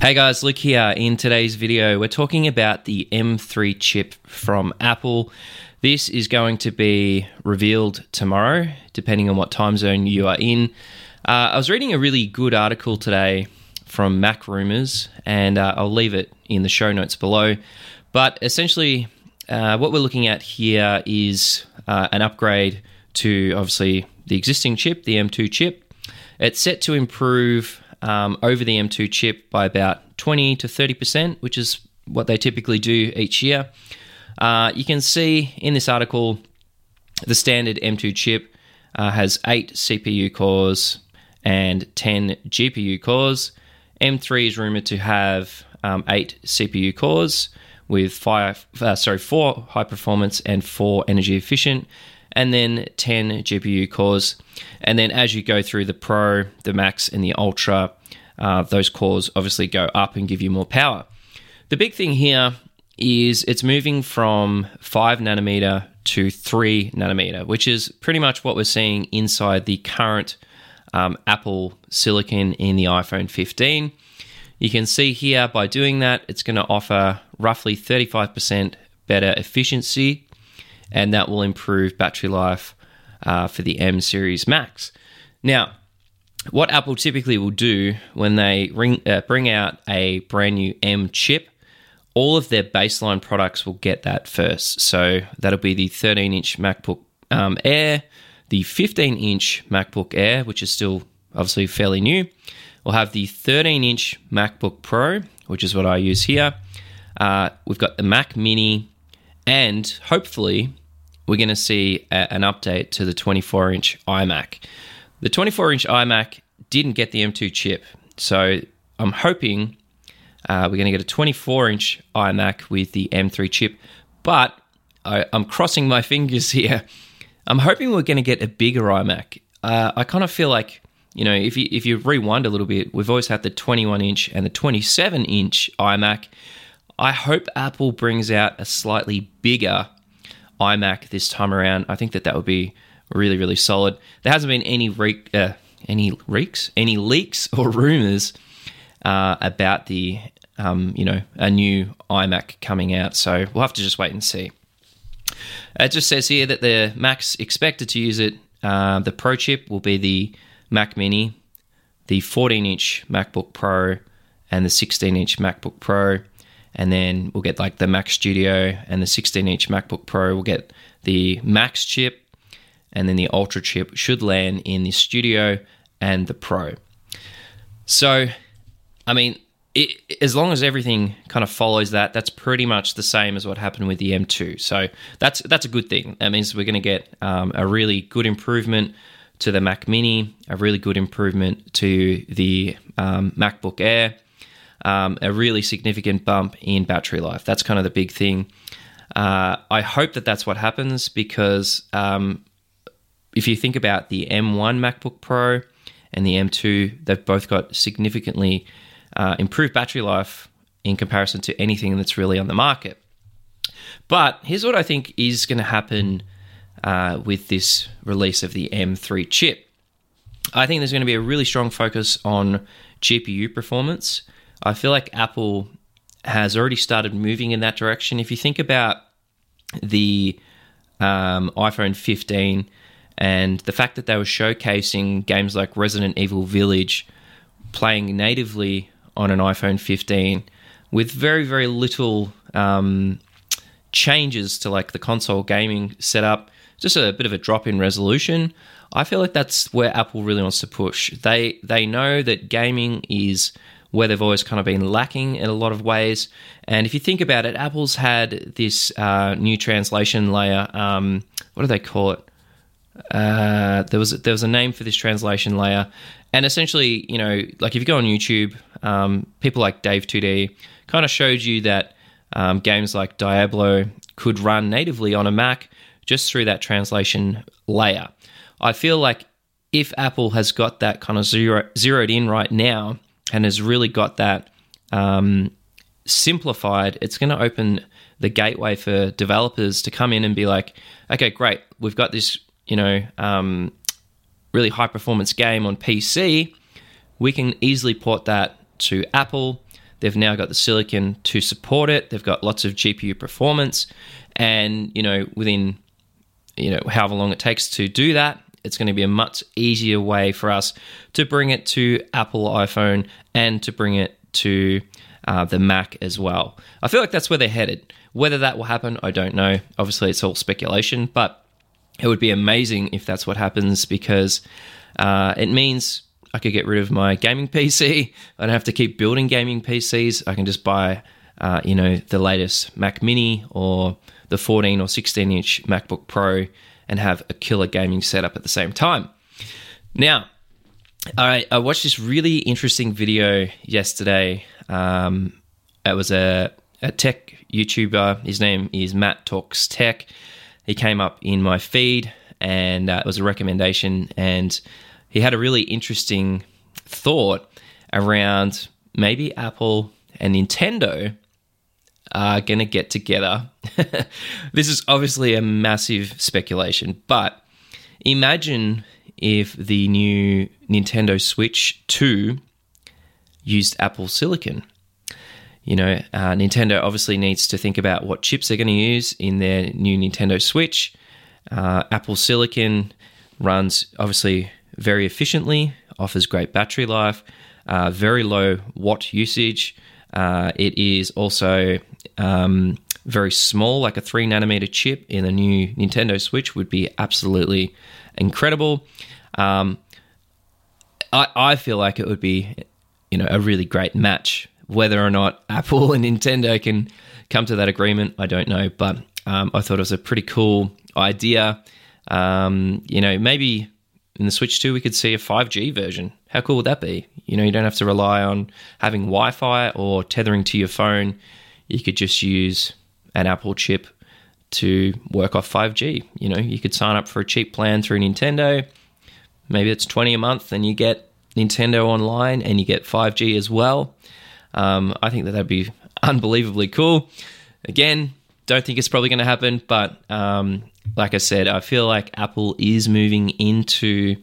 Hey guys, Luke here. In today's video, we're talking about the M3 chip from Apple. This is going to be revealed tomorrow, depending on what time zone you are in. Uh, I was reading a really good article today from Mac Rumors, and uh, I'll leave it in the show notes below. But essentially, uh, what we're looking at here is uh, an upgrade to obviously the existing chip, the M2 chip. It's set to improve um, over the M2 chip by about 20 to 30%, which is what they typically do each year. Uh, you can see in this article the standard M2 chip uh, has 8 CPU cores and 10 GPU cores. M3 is rumored to have um, 8 CPU cores with five, uh, sorry, 4 high performance and 4 energy efficient and then 10 GPU cores. And then as you go through the Pro, the Max, and the Ultra, uh, those cores obviously go up and give you more power. The big thing here is it's moving from 5 nanometer to 3 nanometer, which is pretty much what we're seeing inside the current um, Apple silicon in the iPhone 15. You can see here by doing that, it's going to offer roughly 35% better efficiency and that will improve battery life uh, for the M series Macs. Now, what Apple typically will do when they ring, uh, bring out a brand new M chip, all of their baseline products will get that first. So that'll be the 13 inch MacBook um, Air, the 15 inch MacBook Air, which is still obviously fairly new. We'll have the 13 inch MacBook Pro, which is what I use here. Uh, we've got the Mac Mini, and hopefully, we're going to see a, an update to the 24 inch iMac. The 24 inch iMac didn't get the M2 chip, so I'm hoping uh, we're going to get a 24 inch iMac with the M3 chip, but I, am crossing my fingers here. I'm hoping we're going to get a bigger iMac. Uh, I kind of feel like, you know, if you, if you rewind a little bit, we've always had the 21 inch and the 27 inch iMac. I hope Apple brings out a slightly bigger iMac this time around. I think that that would be really, really solid. There hasn't been any uh, any reeks, any leaks or rumors uh, about the, um, you know, a new iMac coming out. So we'll have to just wait and see. It just says here that the Mac's expected to use it. Uh, the Pro chip will be the Mac Mini, the 14 inch MacBook Pro, and the 16 inch MacBook Pro and then we'll get like the Mac Studio and the 16 inch MacBook Pro. We'll get the Max chip, and then the Ultra chip should land in the Studio and the Pro. So, I mean, it, as long as everything kind of follows that, that's pretty much the same as what happened with the M2. So that's that's a good thing. That means we're going to get um, a really good improvement to the Mac Mini, a really good improvement to the um, MacBook Air, um, a really significant bump in battery life. That's kind of the big thing. Uh, I hope that that's what happens because um, if you think about the M1 MacBook Pro and the M2, they've both got significantly uh, improved battery life in comparison to anything that's really on the market. But here's what I think is going to happen uh, with this release of the M3 chip. I think there's going to be a really strong focus on GPU performance. I feel like Apple has already started moving in that direction. If you think about the um, iPhone 15 and the fact that they were showcasing games like Resident Evil Village playing natively on an iPhone 15 with very, very little um, changes to like the console gaming setup, just a bit of a drop in resolution. I feel like that's where Apple really wants to push. They they know that gaming is where they've always kind of been lacking in a lot of ways. And if you think about it, Apple's had this uh, new translation layer. Um, what do they call it? Uh, there was there was a name for this translation layer, and essentially, you know, like if you go on YouTube, um, people like Dave2D kind of showed you that um, games like Diablo could run natively on a Mac just through that translation layer. I feel like if Apple has got that kind of zero, zeroed in right now, and has really got that um, simplified, it's going to open the gateway for developers to come in and be like, okay, great, we've got this, you know, um, really high performance game on PC. We can easily port that to Apple. They've now got the silicon to support it. They've got lots of GPU performance, and you know within you know however long it takes to do that, it's going to be a much easier way for us to bring it to Apple iPhone and to bring it to uh, the Mac as well. I feel like that's where they're headed. Whether that will happen, I don't know. Obviously, it's all speculation, but it would be amazing if that's what happens because uh, it means I could get rid of my gaming PC. I don't have to keep building gaming PCs. I can just buy, uh, you know, the latest Mac Mini or the 14 or 16 inch MacBook Pro and have a killer gaming setup at the same time. Now, I, I watched this really interesting video yesterday. Um, it was a, a tech YouTuber. His name is Matt Talks Tech. He came up in my feed and uh, it was a recommendation. And he had a really interesting thought around maybe Apple and Nintendo are going to get together. this is obviously a massive speculation, but imagine if the new Nintendo Switch 2 used Apple Silicon. You know, uh, Nintendo obviously needs to think about what chips they're going to use in their new Nintendo Switch. Uh, Apple Silicon runs obviously very efficiently, offers great battery life, uh, very low watt usage. Uh, it is also um, very small, like a three nanometer chip in a new Nintendo Switch would be absolutely incredible. Um, I, I feel like it would be, you know, a really great match. Whether or not Apple and Nintendo can come to that agreement, I don't know. But um, I thought it was a pretty cool idea. Um, you know, maybe in the Switch 2, we could see a 5G version. How cool would that be? You know, you don't have to rely on having Wi Fi or tethering to your phone. You could just use an Apple chip to work off 5G. You know, you could sign up for a cheap plan through Nintendo. Maybe it's 20 a month and you get Nintendo online and you get 5G as well. Um, I think that that'd be unbelievably cool. Again, don't think it's probably going to happen, but um, like I said, I feel like Apple is moving into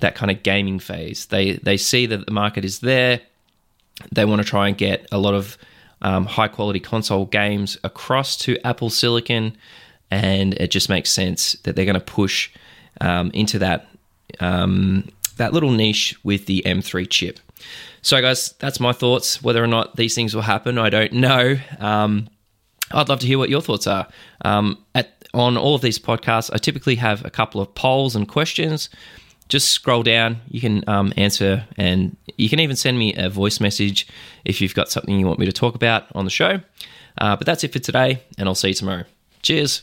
that kind of gaming phase. They they see that the market is there. They want to try and get a lot of um, high quality console games across to Apple Silicon, and it just makes sense that they're going to push um, into that um, that little niche with the M3 chip. So, guys, that's my thoughts. Whether or not these things will happen, I don't know. Um, I'd love to hear what your thoughts are. Um, at on all of these podcasts, I typically have a couple of polls and questions. Just scroll down, you can answer, and you can even send me a voice message if you've got something you want me to talk about on the show. Uh, but that's it for today, and I'll see you tomorrow. Cheers.